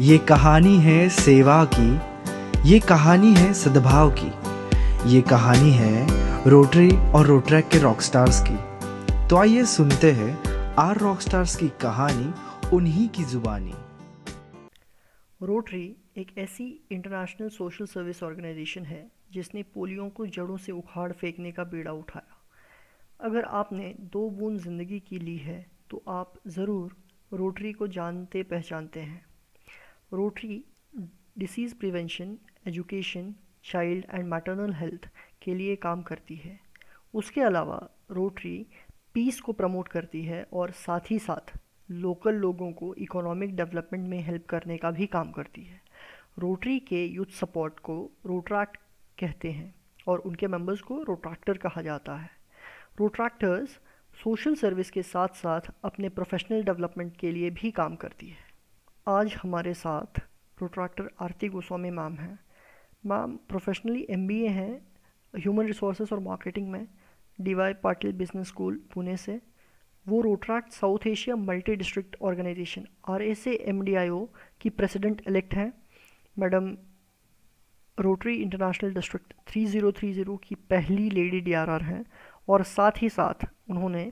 ये कहानी है सेवा की, ये कहानी है सद्भाव की, ये कहानी है रोटरी और रोट्रैक के रॉक स्टार्स की। तो आइए सुनते हैं आर रॉक स्टार्स की कहानी, उन्हीं की जुबानी। रोटरी एक ऐसी इंटरनेशनल सोशल सर्विस ऑर्गेनाइजेशन है, जिसने पोलियो को जड़ों से उखाड़ फेंकने का बीड़ा उठाया। अगर आपने दो बूंद ज़िंदगी की ली है तो आप ज़रूर रोटरी को जानते पहचानते हैं। Rotary disease prevention education child and maternal health के लिए काम करती है। उसके अलावा रोटरी पीस को प्रमोट करती है और साथ ही साथ लोकल लोगों को इकोनॉमिक डेवलपमेंट में हेल्प करने का भी काम करती है। रोटरी के यूथ सपोर्ट को रोट्रैक्ट कहते हैं और उनके मेंबर्स को रोट्रैक्टर कहा जाता है। रोट्रैक्टर्स सोशल सर्विस के साथ साथ अपने प्रोफेशनल डेवलपमेंट के लिए भी काम करती है। आज हमारे साथ प्रोट्रैक्टर आरती गोस्वामी मैम हैं। Ma'am professionally M B A हैं ह्यूमन रिसोर्सेज और मार्केटिंग में D Y Patil business school Pune से। वो Rotaract South Asia multi district organisation R S M D I O की प्रेसिडेंट इलेक्ट हैं। Madam Rotary International district three zero three zero की पहली lady D R are हैं और साथ ही साथ उन्होंने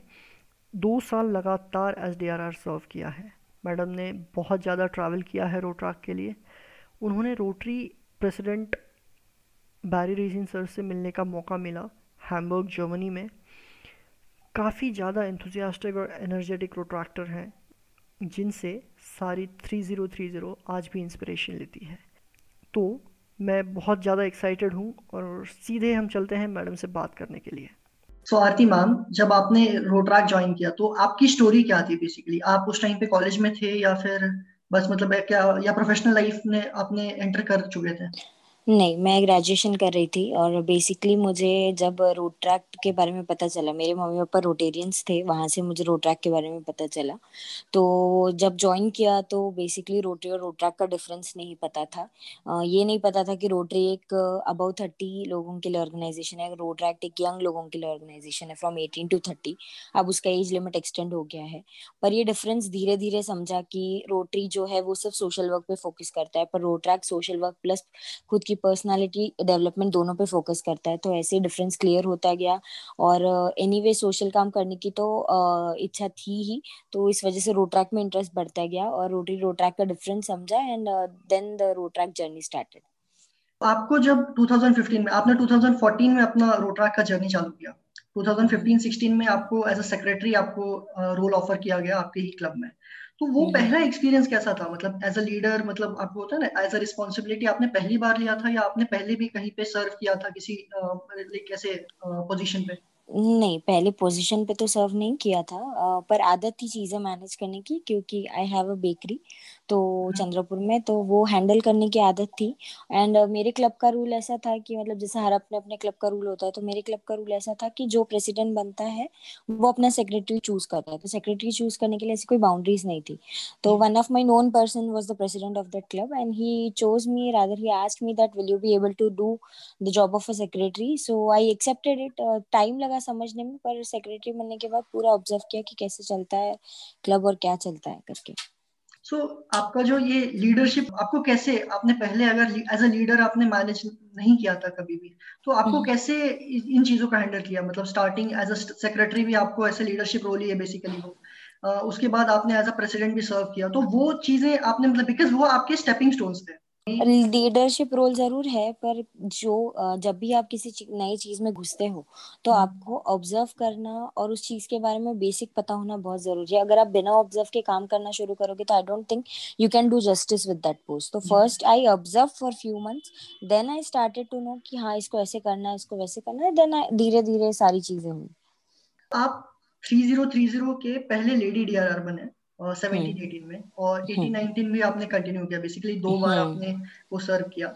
दो साल लगातार S D R R serve किया है। मैडम ने बहुत ज़्यादा ट्रैवल किया है रोट्राक के लिए। उन्होंने Rotary president Barry Rassin sir से मिलने का मौका मिला हैम्बर्ग जर्मनी में। काफ़ी ज़्यादा इंथुजियास्टिक और एनर्जेटिक रोट्रैक्टर हैं, जिनसे सारी 3030 आज भी इंस्पिरेशन लेती है। तो मैं बहुत ज़्यादा एक्साइटेड हूँ और सीधे हम चलते हैं मैडम से बात करने के लिए। सो so, आरती मैम जब आपने रोट्रैक ज्वाइन किया तो आपकी स्टोरी क्या थी बेसिकली आप उस टाइम पे कॉलेज में थे या फिर बस मतलब क्या या प्रोफेशनल लाइफ में आपने एंटर कर चुके थे? नहीं, मैं ग्रेजुएशन कर रही थी और बेसिकली मुझे जब रोड ट्रैक के बारे में पता चला, मेरे मम्मी पापा रोटेरियंस थे, वहाँ से मुझे रोड ट्रैक के बारे में पता चला। तो जब ज्वाइन किया तो बेसिकली रोटरी और रोड ट्रैक का डिफरेंस नहीं पता था। ये नहीं पता था कि रोटरी एक अबाउट थर्टी लोगों के लिए ऑर्गेनाइजेशन है रोड ट्रैक एक यंग लोगों के लिए ऑर्गेनाइजेशन है फ्रॉम एटीन टू थर्टी अब उसका एज लिमिट एक्सटेंड हो गया है। पर ये डिफरेंस धीरे धीरे समझा कि रोटरी जो है वो सिर्फ़ सोशल वर्क पे फोकस करता है, पर Rotaract social work plus खुद की पर्सनालिटी डेवलपमेंट दोनों पे फोकस करता है तो ऐसे डिफरेंस क्लियर होता गया। और एनी वे सोशल काम करने की तो uh, इच्छा थी ही तो इस वजह से रोड ट्रैक में इंटरेस्ट बढ़ता गया और रोटरी रोड ट्रैक का डिफरेंस समझा and then the Rotaract journey started आपको जब 2015 में आपने 2014 में अपना रोड ट्रैक का जर्नी चालू किया 2015-16 में आपको एज अ सेक्रेटरी आपको रोल ऑफ़र किया गया आपके ही क्लब में। तो वो। पहला एक्सपीरियंस कैसा था मतलब एज अ लीडर मतलब आपको होता है ना एज अ रिस्पॉन्सिबिलिटी आपने पहली बार लिया था या आपने पहले भी कहीं पे सर्व किया था किसी लाइक ऐसे पोजीशन पे नहीं पहले पोजीशन पे तो सर्व नहीं किया था पर आदत थी चीज़ें मैनेज करने की क्योंकि आई हैव अ बेकरी तो हम्म। चंद्रपुर में तो वो हैंडल करने की आदत थी। एंड uh, मेरे क्लब का रूल ऐसा था कि मतलब जैसे हर अपने अपने क्लब का रूल होता है तो मेरे क्लब का रूल ऐसा था कि जो प्रेसिडेंट बनता है वो अपना सेक्रेटरी चूज़ करता है। तो सेक्रेटरी चूज़ करने के लिए ऐसी कोई बाउंड्रीज नहीं थी। तो one of my known person was the president of that club and he chose me rather he asked me that will you be able to do the job of a secretary. So I accepted it. Time लगा समझने में पर secretary बनने के बाद पूरा observe किया कि कैसे चलता है क्लब और क्या चलता है करके। सो so, आपका जो ये लीडरशिप आपको कैसे आपने पहले अगर एज अ लीडर आपने मैनेज नहीं किया था कभी भी तो आपको हम्म। कैसे इन चीज़ों का हैंडल किया? मतलब स्टार्टिंग एज अ सेक्रेटरी भी आपको ऐसे लीडरशिप रोल ही है बेसिकली वो। uh, उसके बाद आपने एज अ प्रेसिडेंट भी सर्व किया। तो वो चीज़ें आपने मतलब बिकॉज़ वो आपके स्टेपिंग स्टोन्स थे लीडरशिप रोल ज़रूर है पर जो जब भी आप किसी नई चीज़ में घुसते हो तो हम्म। आपको ऑब्ज़र्व करना और उस चीज़ के बारे में बेसिक पता होना बहुत ज़रूरी है। अगर आप बिना ऑब्ज़र्व के काम करना शुरू करोगे तो I don't think you can do justice with that post तो first I observe for few months then I started to know कि हाँ इसको ऐसे करना है इसको वैसे करना है देन धीरे धीरे सारी चीज़ें हुई। आप 3030 के पहले लेडी डीआरआर बने। सेवनटीन एटीन में। और एटीन हम्म। नाइनटीन भी आपने कंटिन्यू किया बेसिकली दो बार हम्म। आपने वो सर्व किया।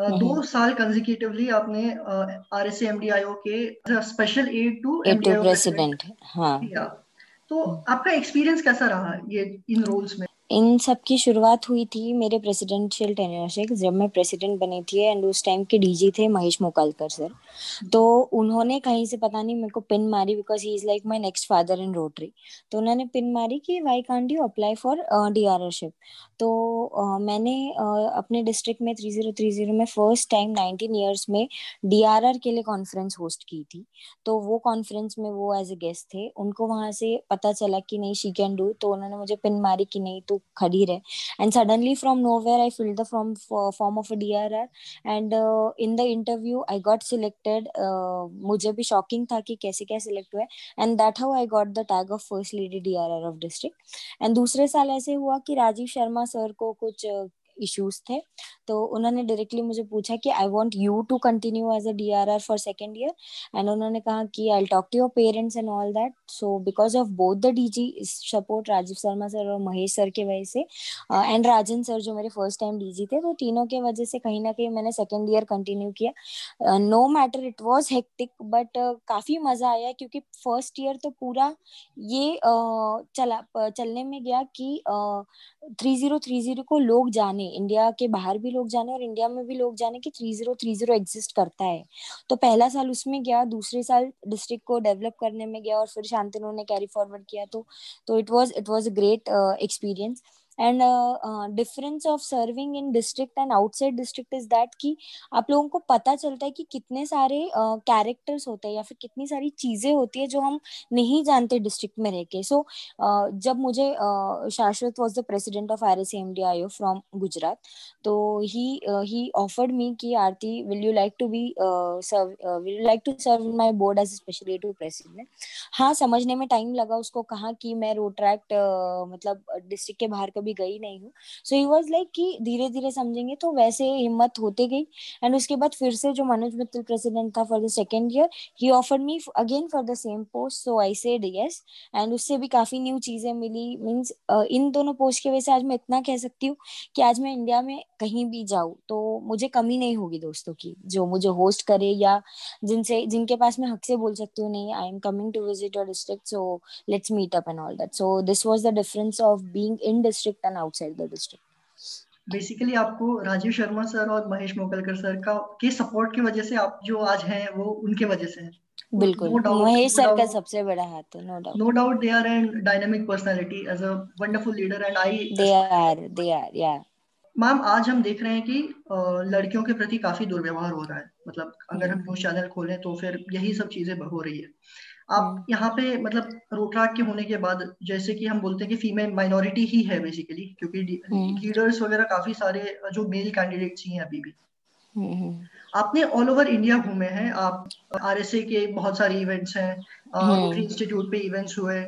हम्म। दो साल कंजिक्यूटिवली आपने R S M D I के स्पेशल एड टू प्रेसिडेंट हाँ। तो आपका एक्सपीरियंस कैसा रहा ये इन रोल्स में? इन सब की शुरुआत हुई थी मेरे प्रेसिडेंशियल टेन्योर से जब मैं प्रेसिडेंट बनी थी एंड उस टाइम के डीजी थे महेश मोकालकर सर तो उन्होंने कहीं से पता नहीं मेरे को पिन मारी because he is like my next father in Rotary तो उन्होंने पिन मारी कि why can't you apply for D R तो uh, मैंने uh, अपने डिस्ट्रिक्ट में थ्री ज़ीरो थ्री ज़ीरो में फ़र्स्ट टाइम नाइनटीन ईयर्स में डी आर आर के लिए कॉन्फ्रेंस होस्ट की थी. तो वो कॉन्फ्रेंस में वो एज ए गेस्ट थे. उनको वहाँ से पता चला कि नहीं शी कैन डू तो उन्होंने मुझे पिन मारी कि नहीं तो खड़ी रहे and suddenly from nowhere I fill the from form of a D R R and in the interview I got selected मुझे भी शॉकिंग था कि कैसे क्या सिलेक्ट हुआ and that how I got the tag of first lady D R R of district and दूसरे साल ऐसे हुआ कि राजीव शर्मा सर को कुछ इश्यूज़ थे। तो उन्होंने डायरेक्टली मुझे पूछा कि I want you to continue as a DRR for second year and उन्होंने कहा कि I talk to your parents and all that so because of both the DG support Rajiv Sharma sir और Mahesh sir के वजह से and Rajan sir जो मेरे first time DG थे तो तीनों के वजह से कहीं ना कहीं मैंने सेकेंड ईयर कंटिन्यू किया। No matter it was hectic but काफ़ी मज़ा आया क्योंकि फ़र्स्ट ईयर तो पूरा ये uh, चला चलने में गया कि थ्री ज़ीरो थ्री ज़ीरो को लोग जाने इंडिया के बाहर भी लोग जाने और इंडिया में भी लोग जाने कि three zero three zero exist करता है। तो पहला साल उसमें गया, दूसरे साल डिस्ट्रिक्ट को डेवलप करने में गया और फिर शांतनु ने कैरी फॉरवर्ड किया तो तो it was it was a great experience and difference of serving in district and outside district is that कि आप लोगों को पता चलता है कि कितने सारे कैरेक्टर्स uh, होते हैं या फिर कितनी सारी चीज़ें होती है जो हम नहीं जानते डिस्ट्रिक्ट में रह के। सो so, uh, जब मुझे uh, Shashwat was the president of R S M D I from Gujarat तो ही ही ऑफर्ड मी कि Aarti will you like to be serve will you like to serve my board as specially to president हाँ समझने में time लगा उसको कहा कि मैं रोट्रैक्ट uh, मतलब डिस्ट्रिक्ट के बाहर कभी गई नहीं हूँ। सो ही वॉज़ लाइक कि धीरे धीरे समझेंगे तो वैसे हिम्मत होते गई। एंड उसके बाद फिर से जो मनोज मित्तल प्रेसिडेंट था for the second year he offer me again for the same post so I said yes and उससे भी काफ़ी न्यू चीज़ें मिली। मीन्स uh, इन दोनों पोस्ट की वजह से आज मैं इतना कह सकती हूँ कि आज मैं इंडिया में कहीं भी जाऊँ तो मुझे कमी नहीं होगी दोस्तों की। जो मुझे होस्ट करे या जिनसे जिनके पास मैं हक से बोल सकती हूँ नहीं I am coming to visit your district so let's meet up and all that so this was the difference of being in district district and outside the district. Basically आपको राजीव शर्मा सर और महेश मोकलकर सर का के support की वजह से आप जो आज हैं वो उनके वजह से हैं। बिल्कुल। महेश सर का सबसे बड़ा हाथ है no doubt no doubt they are an dynamic personality as a wonderful leader and I they are they are yeah ma'am आज हम देख रहे हैं कि लड़कियों के प्रति काफ़ी दुर्व्यवहार हो रहा है। मतलब अगर हम न्यूज़ चैनल खोलें तो फिर यही सब चीज़ें हो रही है। आप हम्म। यहाँ पे मतलब रोटराक के होने के बाद जैसे कि हम बोलते हैं कि फीमेल माइनॉरिटी ही है बेसिकली क्योंकि लीडर्स हम्म। वगैरह काफ़ी सारे जो मेल कैंडिडेट्स ही हैं अभी भी। हम्म, आपने ऑल ओवर इंडिया घूमे हैं आप आरएसए के बहुत सारे इवेंट्स हैं रोटरी इंस्टीट्यूट पे इवेंट्स हुए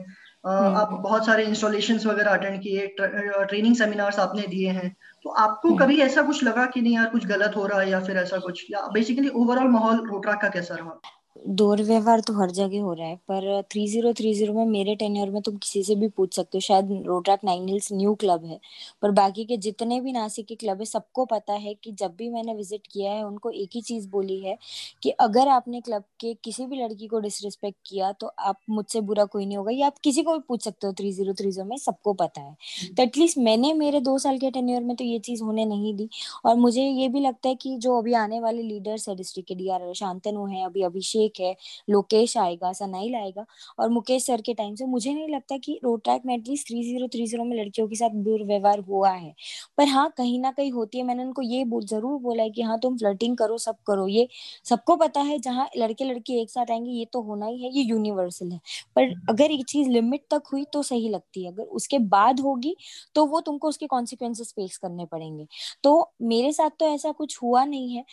आप बहुत सारे इंस्टॉलेशन वगैरह अटेंड किए ट्रेनिंग सेमिनार्स आपने दिए हैं। तो आपको कभी ऐसा कुछ लगा कि नहीं यार कुछ गलत हो रहा है या फिर ऐसा कुछ? या बेसिकली ओवरऑल माहौल रोटराक का कैसा रहा? दुर्व्यवहार तो हर जगह हो रहा है पर थ्री ज़ीरो थ्री ज़ीरो में मेरे टेन्योर में तुम किसी से भी पूछ सकते हो। शायद Rotaract Nine Hills new club है पर बाकी के जितने भी नासिक के क्लब है सबको पता है कि जब भी मैंने विज़िट किया है उनको एक ही चीज़ बोली है कि अगर आपने क्लब के किसी भी लड़की को डिसरिस्पेक्ट किया तो आप मुझसे बुरा कोई नहीं होगा या आप किसी को भी पूछ सकते हो थ्री ज़ीरो थ्री ज़ीरो में सबको पता है। तो एटलीस्ट मैंने मेरे दो साल के टेन्योर में तो ये चीज़ होने नहीं दी और मुझे ये भी लगता है कि जो अभी आने वाले लीडर्स है डिस्ट्रिक्ट के डी आर शांतनु है अभी अभिषेक अभिषेक है लोकेश आएगा सनाइल आएगा। और मुकेश सर के टाइम से मुझे नहीं लगता कि रोड ट्रैक में at least three zero three zero में लड़कियों के साथ दुर्व्यवहार हुआ है। पर हाँ कहीं ना कहीं होती है मैंने उनको ये ज़रूर बोला है कि हाँ तुम फ्लर्टिंग करो सब करो ये सबको पता है जहाँ लड़के लड़की एक साथ आएँगे ये तो होना ही है ये यूनिवर्सल है। पर अगर एक चीज़ लिमिट तक हुई तो सही लगती है अगर उसके बाद होगी तो वो तुमको उसके कॉन्सिक्वेंसेस फेस करने पड़ेंगे। तो मेरे साथ तो ऐसा कुछ हुआ नहीं है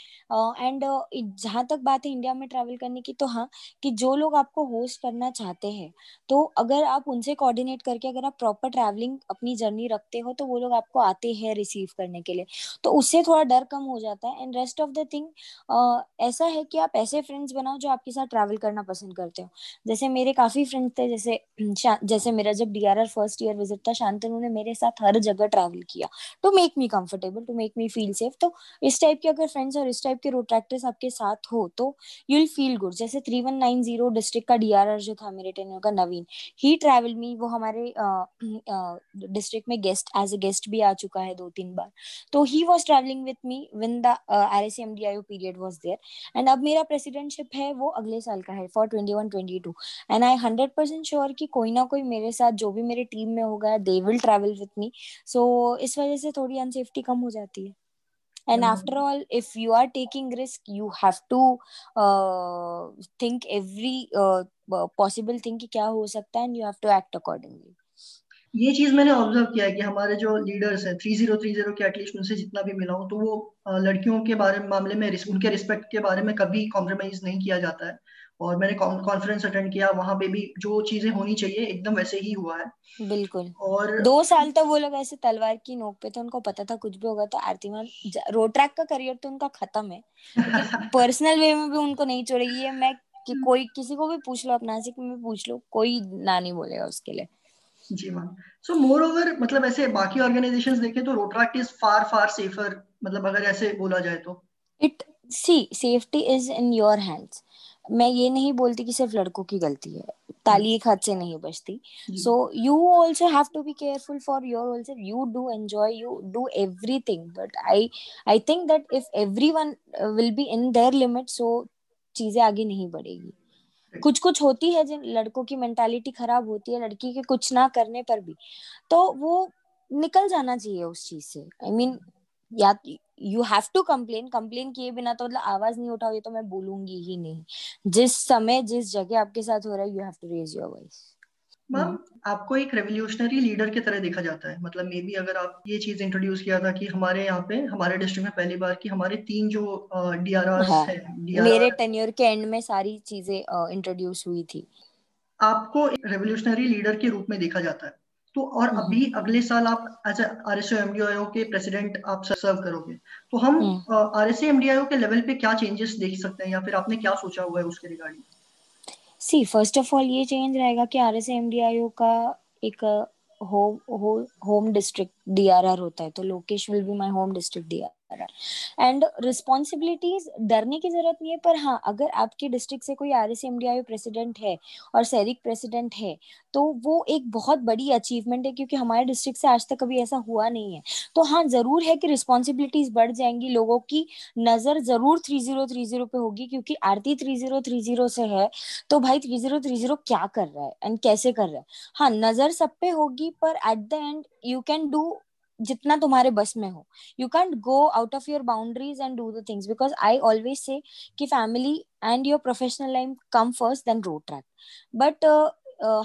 एंड uh, जहाँ तक बात है इंडिया में ट्रैवल करने की तो हाँ कि जो लोग आपको होस्ट करना चाहते हैं तो अगर आप उनसे कोऑर्डिनेट करके अगर आप प्रॉपर ट्रैवलिंग अपनी जर्नी रखते हो तो वो लोग आपको आते हैं रिसीव करने के लिए। तो उससे थोड़ा डर कम हो जाता है। And rest of the thing ऐसा है कि आप ऐसे फ्रेंड्स बनाओ जो आपके साथ ट्रैवल करना पसंद करते हो। जैसे मेरे काफ़ी फ्रेंड्स थे, जैसे जैसे मेरा जब डीआरआर फ़र्स्ट ईयर विज़िट था, शांतनु ने मेरे साथ हर जगह ट्रैवल किया। To make me comfortable to make me feel safe तो इस टाइप के अगर फ्रेंड्स और इस टाइप के रोड ट्रैक्टर्स आपके साथ हो तो यू विल फील गुड ज़रूर जैसे three one nine zero district का डीआरआर जो था मेरे टेन्योर का, नवीन ही ट्रैवल मी वो हमारे डिस्ट्रिक्ट में गेस्ट एज ए गेस्ट भी आ चुका है दो तीन बार। तो he was travelling with me when the R S M D I period was there and अब मेरा प्रेसिडेंटशिप है, वो अगले साल का है for twenty one twenty two and I hundred percent sure कि कोई ना कोई मेरे साथ, जो भी मेरे टीम में होगा they will travel with me so इस वजह से थोड़ी अनसेफ्टी कम हो जाती है। And mm-hmm. after all if you are taking risk you have to uh, think every uh, possible thing क्या हो सकता है and you have to act accordingly ये चीज़ मैंने ऑब्ज़र्व किया है कि हमारे जो लीडर्स हैं थ्री ज़ीरो थ्री ज़ीरो के एटलीस्ट उनसे जितना भी मिला हूँ तो वो लड़कियों के बारे में मामले में उनके रिस्पेक्ट के बारे में कभी कॉम्प्रोमाइज नहीं किया जाता है और मैंने कॉन्फ्रेंस अटेंड किया वहाँ पे भी जो चीज़ें होनी चाहिए एकदम वैसे ही हुआ है। बिल्कुल। और दो साल तक वो लोग ऐसे तलवार की नोक पे थे उनको पता था कुछ भी होगा तो आरती मान रोड ट्रैक का करियर तो उनका खत्म है पर्सनल वे में भी उनको नहीं छोड़ेगी मैं कि कोई किसी को भी पूछ लो अपना से में पूछ लो कोई ना नहीं बोलेगा उसके लिए। जी मैम सो मोर ओवर मतलब ऐसे बाकी ऑर्गेनाइजेशंस देखें तो Rotaract is far far safer मतलब अगर ऐसे बोला जाए तो। It see safety is in your hands मैं ये नहीं बोलती कि सिर्फ़ लड़कों की गलती है ताली एक हाथ से नहीं बचती so you also have to be careful for your also you do enjoy you do everything but I I think that if every one will be in their limit so चीज़ें आगे नहीं बढ़ेगी। कुछ कुछ होती है जिन लड़कों की मेंटालिटी खराब होती है लड़की के कुछ ना करने पर भी तो वो निकल जाना चाहिए उस चीज़ से। I I mean mean, yeah you have to complain complain किए बिना तो मतलब आवाज़ नहीं उठाओ ये तो मैं बोलूँगी ही नहीं। जिस समय जिस जगह आपके साथ हो रहा है you have to raise your voice ma'am आपको एक रेवोल्यूशनरी लीडर की तरह देखा जाता है। मतलब मे बी अगर आप ये चीज़ इंट्रोड्यूस किया था कि हमारे यहाँ पे हमारे डिस्ट्रिक्ट में पहली बार कि हमारे तीन जो डीआरआर आर DRR, मेरे टेन्योर के एंड में सारी चीज़ें इंट्रोड्यूस हुई थी। आपको रेवोल्यूशनरी लीडर के रूप में देखा जाता है। तो और हम्म, अभी हम्म। अगले साल आप एज आर एस एमडीआईओ के प्रेसिडेंट आप सर्व करोगे। तो हम आर एस एमडीआईओ के लेवल पे क्या चेंजेस देख सकते हैं या फिर आपने क्या सोचा हुआ है उसके regarding see first of all ये चेंज रहेगा कि आर एस का एक होम होम डिस्ट्रिक्ट डीआरआर होता है। तो Lokesh will be my home district DR and responsibilities डरने की ज़रूरत नहीं है, पर हाँ अगर आपके डिस्ट्रिक्ट से कोई R S M D president है और सैरिक प्रेसिडेंट है तो वो एक बहुत बड़ी अचीवमेंट है, क्योंकि हमारे डिस्ट्रिक्ट से आज तक कभी ऐसा हुआ नहीं है। तो हाँ ज़रूर है कि रिस्पॉन्सिबिलिटीज बढ़ जाएँगी, लोगों की नज़र ज़रूर थ्री ज़ीरो थ्री ज़ीरो पे होगी, क्योंकि Aarti three zero three zero से है तो भाई थ्री ज़ीरो थ्री ज़ीरो क्या कर रहा है एंड कैसे कर रहा है? हाँ नज़र सब पे होगी, पर at the end you can do जितना तुम्हारे बस में हो। You can't go out of your boundaries and do the things because I always say कि family and your professional life come first then Rotaract but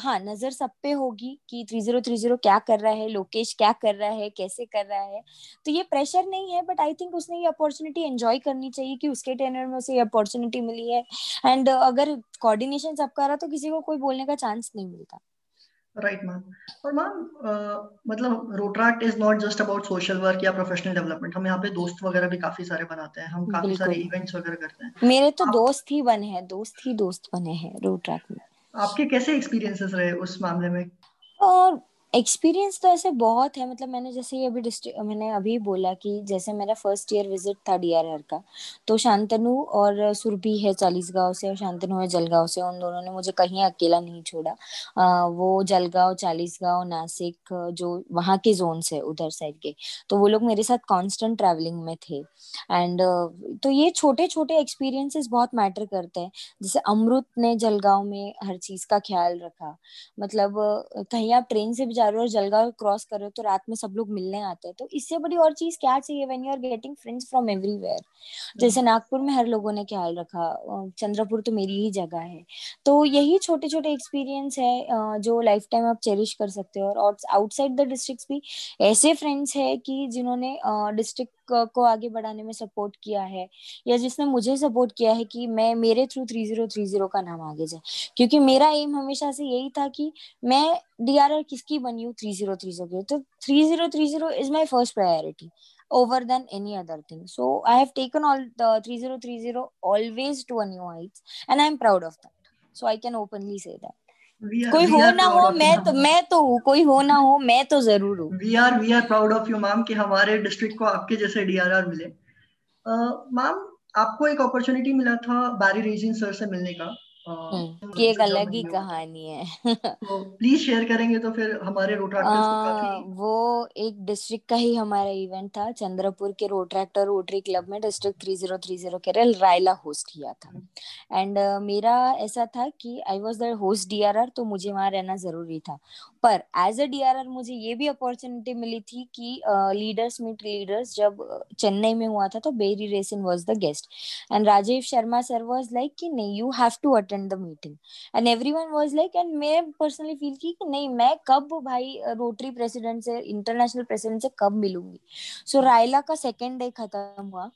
हाँ नज़र सब पे होगी कि थ्री ज़ीरो थ्री ज़ीरो क्या कर रहा है लोकेश क्या कर रहा है कैसे कर रहा है। तो ये प्रेशर नहीं है बट आई थिंक उसने ये अपॉर्चुनिटी एंजॉय करनी चाहिए कि उसके टेनर में उसे ये अपॉर्चुनिटी मिली है। एंड uh, अगर कोऑर्डिनेशन सबका रहा तो किसी को कोई बोलने का चांस नहीं मिलता। राइट मैम और मैम मतलब Rotaract is not just about social work या प्रोफेशनल डेवलपमेंट हम यहाँ पे दोस्त वगैरह भी काफ़ी सारे बनाते हैं। हम काफ़ी सारे इवेंट्स वगैरह करते हैं। मेरे तो दोस्त ही बने हैं दोस्त ही दोस्त बने हैं रोट्रैक्ट में। आपके कैसे एक्सपीरियंसेस रहे उस मामले में? और एक्सपीरियंस तो ऐसे बहुत है मतलब मैंने जैसे ये अभी मैंने अभी बोला कि जैसे मेरा फ़र्स्ट ईयर विज़िट था डीआरआर का तो शांतनु और सुरभि है चालीसगांव से और शांतनु है जलगांव से उन दोनों ने मुझे कहीं अकेला नहीं छोड़ा। आ, वो जलगांव चालीसगांव नासिक जो वहाँ के जोन है उधर साइड के तो वो लोग मेरे साथ कॉन्स्टेंट ट्रेवलिंग में थे। एंड तो ये छोटे छोटे एक्सपीरियंसेस बहुत मैटर करते हैं। जैसे अमृत ने जलगांव में हर चीज़ का ख्याल रखा मतलब कहीं आप ट्रेन से भी जा रहे हो और जलगा क्रॉस कर रहे हो तो रात में सब लोग मिलने आते हैं। तो इससे बड़ी और चीज़ क्या चाहिए when you are getting friends from everywhere जैसे नागपुर में हर लोगों ने ख्याल रखा? चंद्रपुर तो मेरी ही जगह है। तो यही छोटे छोटे एक्सपीरियंस है जो लाइफ टाइम आप चेरिश कर सकते हो। और आउटसाइड द डिस्ट्रिक्ट भी ऐसे फ्रेंड्स है कि जिन्होंने डिस्ट्रिक्ट को आगे बढ़ाने में सपोर्ट किया है, या जिसने मुझे सपोर्ट किया है कि मैं, मेरे through three zero three zero का नाम आगे जाए क्योंकि मेरा एम हमेशा से यही था कि मैं डी आर आर किसकी बनी हूँ थ्री ज़ीरो थ्री ज़ीरो तो three zero three zero is my first priority over than any other thing. So, I have taken all the 3030 always to a new heights, and I am proud of that. So, I can openly say that. Are, कोई हो ना हो मैं तो मैं तो हूँ कोई हो ना हो मैं तो ज़रूर हूँ। We are we are proud of you ma'am कि हमारे डिस्ट्रिक्ट को आपके जैसे डीआरआर मिले। मैम आपको एक अपॉर्चुनिटी मिला था बारी रीजन सर से मिलने का। कि एक अलग ही कहानी है। तो प्लीज़ शेयर करेंगे तो फिर हमारे रोट्रैक्टर्स काफ़ी वो एक डिस्ट्रिक्ट का ही हमारा इवेंट था चंद्रपुर के रोट्रैक्टर रोटरी क्लब में डिस्ट्रिक्ट 3030 के रायला होस्ट किया था। एंड uh, मेरा ऐसा था कि I was the host DRR तो मुझे वहाँ रहना ज़रूरी था। पर एज अ डीआरआर मुझे ये भी अपॉर्चुनिटी मिली थी कि लीडर्स मीट लीडर्स जब चेन्नई में हुआ था तो Barry Rassin was the guest and Rajiv Sharma sir was like कि नहीं you have to attend the meeting and everyone was like and मैं पर्सनली फील कि नहीं मैं कब भाई रोटरी प्रेसिडेंट से इंटरनेशनल प्रेसिडेंट से कब मिलूँगी? सो so, रायला का सेकेंड डे खत्म हुआ।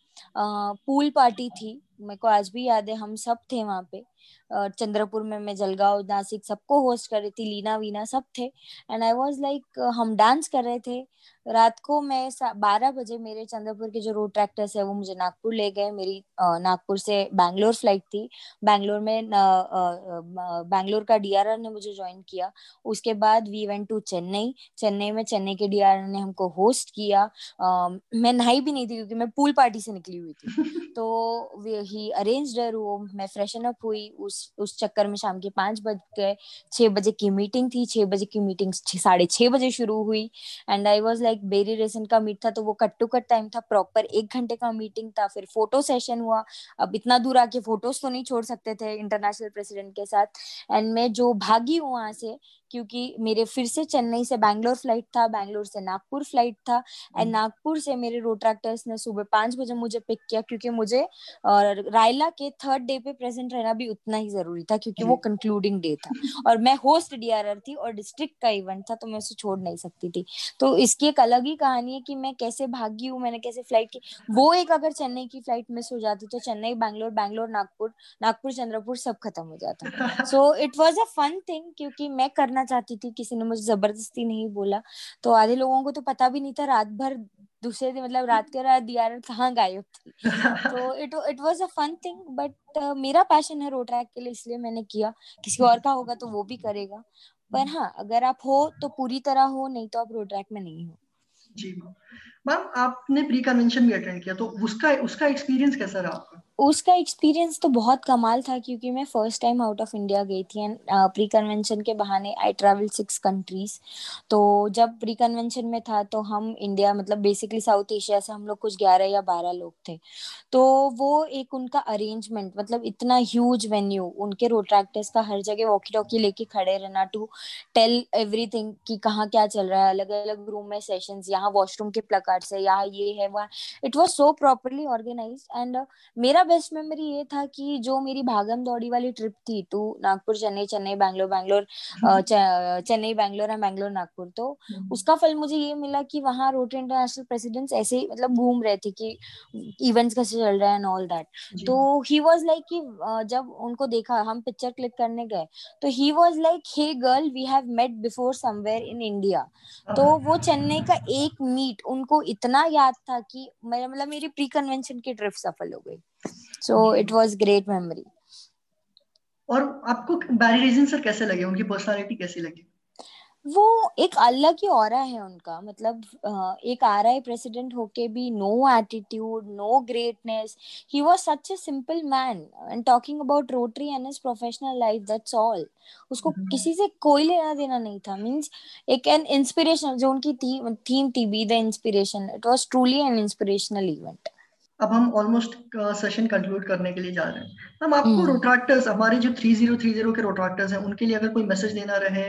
पूल पार्टी थी। मेरे को आज भी याद है हम सब थे वहाँ पे। चंद्रपुर में मैं जलगांव नासिक सबको होस्ट कर रही थी लीना वीना सब थे। एंड आई वाज लाइक हम डांस कर रहे थे। रात को मैं बारह बजे मेरे चंद्रपुर के जो रोड ट्रैक्टर्स है वो मुझे नागपुर ले गए। मेरी नागपुर से बैंगलोर फ़्लाइट थी। बैंगलोर में बैंगलोर का डीआरआर ने मुझे ज्वाइन किया। उसके बाद we went to Chennai Chennai में चेन्नई के डीआरआर ने हमको होस्ट किया। मैं नहाई भी नहीं थी क्योंकि मैं पूल पार्टी से निकली हुई थी। तो ही अरेंज रूम मैं फ्रेशन अप हुई। उस उस चक्कर में शाम के पाँच बज गए। छह बजे की मीटिंग थी, छह बजे की मीटिंग साढ़े छह बजे शुरू हुई। And I was like Barry Rassin का मीट था तो वो कट टू कट टाइम था प्रॉपर एक घंटे का मीटिंग था, फिर फ़ोटो सेशन हुआ। अब इतना दूर आके फ़ोटोज़ तो नहीं छोड़ सकते थे इंटरनेशनल प्रेसिडेंट के साथ। एंड मैं जो भागी हूँ वहाँ से क्योंकि मेरे फिर से चेन्नई से बैंगलोर फ़्लाइट था बैंगलोर से नागपुर फ़्लाइट था एंड हम्म। नागपुर से मेरे रोट्रैक्टर्स ने सुबह पाँच बजे मुझे पिक किया क्योंकि मुझे और रायला के थर्ड डे पे प्रेजेंट रहना भी उतना ही ज़रूरी था क्योंकि वो कंक्लूडिंग डे था। और मैं होस्ट डीआरआर थी और डिस्ट्रिक्ट का इवेंट था तो मैं उसे छोड़ नहीं सकती थी। तो इसकी एक अलग ही कहानी है कि मैं कैसे भागी हूँ मैंने कैसे फ़्लाइट की। वो एक अगर चेन्नई की फ़्लाइट मिस हो जाती तो चेन्नई बैंगलोर बैंगलोर नागपुर नागपुर चंद्रपुर सब खत्म हो जाता। So it was a fun thing क्योंकि मैं करना करना चाहती थी किसी ने मुझे ज़बरदस्ती नहीं बोला। तो आधे लोगों को तो पता भी नहीं था रात भर दूसरे दिन मतलब रात के रात दियार कहाँ गायब थी। तो it it was a fun thing but मेरा पैशन है रोड ट्रैक के लिए इसलिए मैंने किया। किसी और का होगा तो वो भी करेगा। पर हाँ अगर आप हो तो पूरी तरह हो नहीं तो आप रोड ट्रैक में नहीं हो। जी मैम आपने प्री कन्वेंशन भी अटेंड किया तो उसका उसका एक्सपीरियंस कैसा रहा आपका? उसका एक्सपीरियंस तो बहुत कमाल था क्योंकि मैं first time out of India गई थी एंड प्री कन्वेंशन के बहाने आई ट्रैवल सिक्स कंट्रीज़ तो जब प्री कन्वेंशन में था तो हम इंडिया मतलब बेसिकली साउथ एशिया से हम लोग कुछ ग्यारह या बारह लोग थे। तो वो एक उनका अरेंजमेंट मतलब इतना ह्यूज वेन्यू उनके रोट्रैक्टर्स का हर जगह वॉकी टॉकी लेके खड़े रहना टू टेल एवरीथिंग कि कहाँ क्या चल रहा है अलग अलग रूम में सेशंस यहाँ वॉशरूम के प्लकार्ड्स है, यहाँ ये है, वहाँ। It was so properly organise and मेरा बेस्ट मेमोरी ये था कि जो मेरी भागम दौड़ी वाली ट्रिप थी टू नागपुर चेन्नई चेन्नई बैंगलोर बैंगलोर चेन्नई बैंगलोर एंड बैंगलोर नागपुर। तो हम्म। उसका फल मुझे ये मिला कि वहाँ रोटरी इंटरनेशनल प्रेसिडेंट्स ऐसे ही मतलब घूम रहे थे कि इवेंट्स कैसे चल रहे हैं एंड ऑल दैट तो ही वाज लाइक कि जब उनको देखा हम पिक्चर क्लिक करने गए तो he was like hey girl we have met before somewhere in India तो वो चेन्नई का एक मीट उनको इतना याद था कि मतलब मेरी प्री कन्वेंशन की ट्रिप सफल हो गई। So it was great memory और आपको बैरी रीजन सर कैसे लगे? उनकी पर्सनालिटी कैसी लगी? वो एक अलग ही और है उनका। मतलब एक आर आई प्रेसिडेंट होके भी no attitude no greatness he was such a simple man and talking about Rotary and his professional life that's all उसको mm-hmm. किसी से कोई लेना देना नहीं था। मींस एक एन इंस्पिरेशन जो उनकी थीम थी be the inspiration it was truly an inspirational event अब हम ऑलमोस्ट सेशन कंक्लूड करने के लिए जा रहे हैं हम आपको रोट्रैक्टर्स हम्म। हमारे जो 3030 के रोट्रैक्टर्स हैं उनके लिए अगर कोई मैसेज देना रहे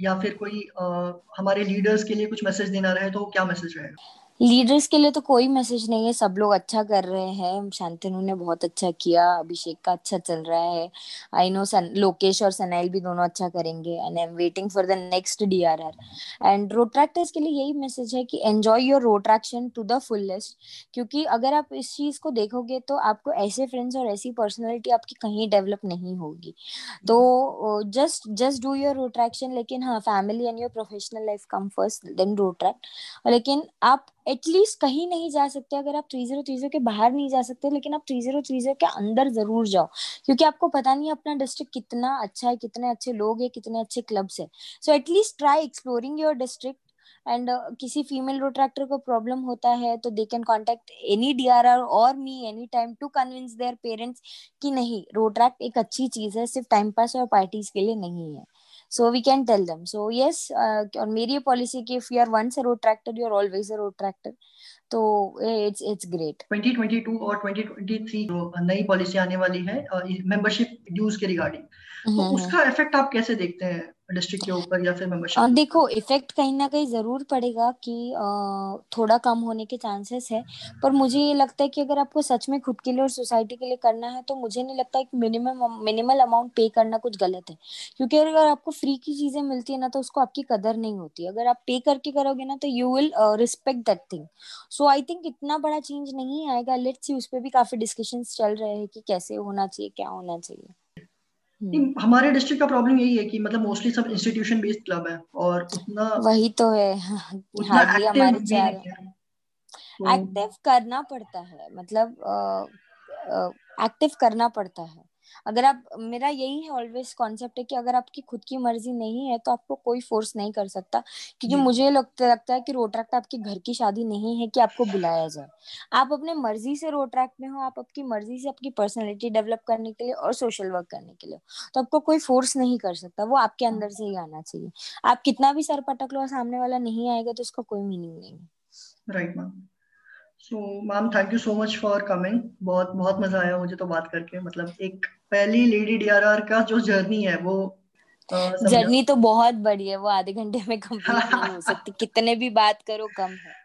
या फिर कोई आ, हमारे लीडर्स के लिए कुछ मैसेज देना रहे तो क्या मैसेज रहेगा लीडर्स के लिए तो कोई मैसेज नहीं है सब लोग अच्छा कर रहे हैं। शांतनु ने बहुत अच्छा किया अभिषेक का अच्छा चल रहा है। आई नो लोकेश और सनैल भी दोनों अच्छा करेंगे and I am waiting for the next DRR and Rotaractors के लिए यही मैसेज है कि enjoy your Rotaraction to the fullest क्योंकि अगर आप इस चीज़ को देखोगे तो आपको ऐसे फ्रेंड्स और ऐसी पर्सनैलिटी आपकी कहीं डेवलप नहीं होगी। तो just just do your Rotaraction लेकिन हाँ family and your professional life come first then Rotaract लेकिन आप एटलीस्ट कहीं नहीं जा सकते अगर आप थ्री ज़ीरो थ्री ज़ीरो के बाहर नहीं जा सकते लेकिन आप थ्री ज़ीरो थ्री ज़ीरो के अंदर ज़रूर जाओ क्योंकि आपको पता नहीं अपना डिस्ट्रिक्ट कितना अच्छा है कितने अच्छे लोग हैं कितने अच्छे क्लब्स है। So at least try exploring your district and uh, किसी फीमेल रोट्रैक्टर को प्रॉब्लम होता है तो they can contact any D R R और me any time to convince their parents कि नहीं रोट्रैक्ट एक अच्छी चीज़ है सिर्फ़ टाइम पास और पार्टीज़ के लिए नहीं है। So we can tell them so yes uh, और मेरी पॉलिसी की if you are once a road tractor you are always a road tractor तो इट्स इट्स ग्रेट 2022 और 2023 जो नई पॉलिसी आने वाली है मेंबरशिप ड्यूज के रिगार्डिंग तो हम्म, हम्म। उसका इफ़ेक्ट आप कैसे देखते हैं? डिस्ट्रिक्ट के ऊपर या फिर मेंबरशिप देखो इफ़ेक्ट कहीं ना कहीं ज़रूर पड़ेगा कि थोड़ा कम होने के चांसेस है। पर मुझे ये लगता है कि अगर आपको सच में खुद के लिए और सोसाइटी के लिए करना है तो मुझे नहीं लगता कि मिनिमम मिनिमल अमाउंट पे करना कुछ गलत है। क्योंकि अगर आपको फ्री की चीज़ें मिलती है ना तो उसको आपकी कदर नहीं होती। अगर आप पे करके करोगे ना तो you will respect that thing so I think इतना बड़ा चेंज नहीं आएगा। लेट्स सी उस पर भी काफ़ी डिस्कशन चल रहे हैं कि कैसे होना चाहिए क्या होना चाहिए। हम्म। हमारे डिस्ट्रिक्ट का प्रॉब्लम यही है कि मतलब मोस्टली सब इंस्टीट्यूशन बेस्ड क्लब है और उतना वही तो है। एक्टिव तो करना पड़ता है मतलब एक्टिव करना पड़ता है। अगर आप मेरा यही है ऑलवेज कॉन्सेप्ट है कि अगर आपकी खुद की मर्ज़ी नहीं है तो आपको कोई फोर्स नहीं कर सकता। क्योंकि मुझे लगता लगता है कि रोट्रैक्ट आपके घर की शादी नहीं है कि आपको बुलाया जाए। आप अपने मर्ज़ी से रोट्रैक्ट में हो आप आपकी मर्ज़ी से आपकी पर्सनैलिटी डेवलप करने के लिए और सोशल वर्क करने के लिए तो आपको कोई फोर्स नहीं कर सकता। वो आपके अंदर से ही आना चाहिए। आप कितना भी सर पटक लो सामने वाला नहीं आएगा तो उसका कोई मीनिंग नहीं है। Right ma'am so ma'am thank you so much for coming बहुत बहुत मज़ा आया मुझे तो बात करके। मतलब एक पहली लेडी डीआरआर का जो जर्नी है वो जर्नी तो बहुत बड़ी है। वो आधे घंटे में कंप्लीट नहीं हो सकती। कितने भी बात करो कम है।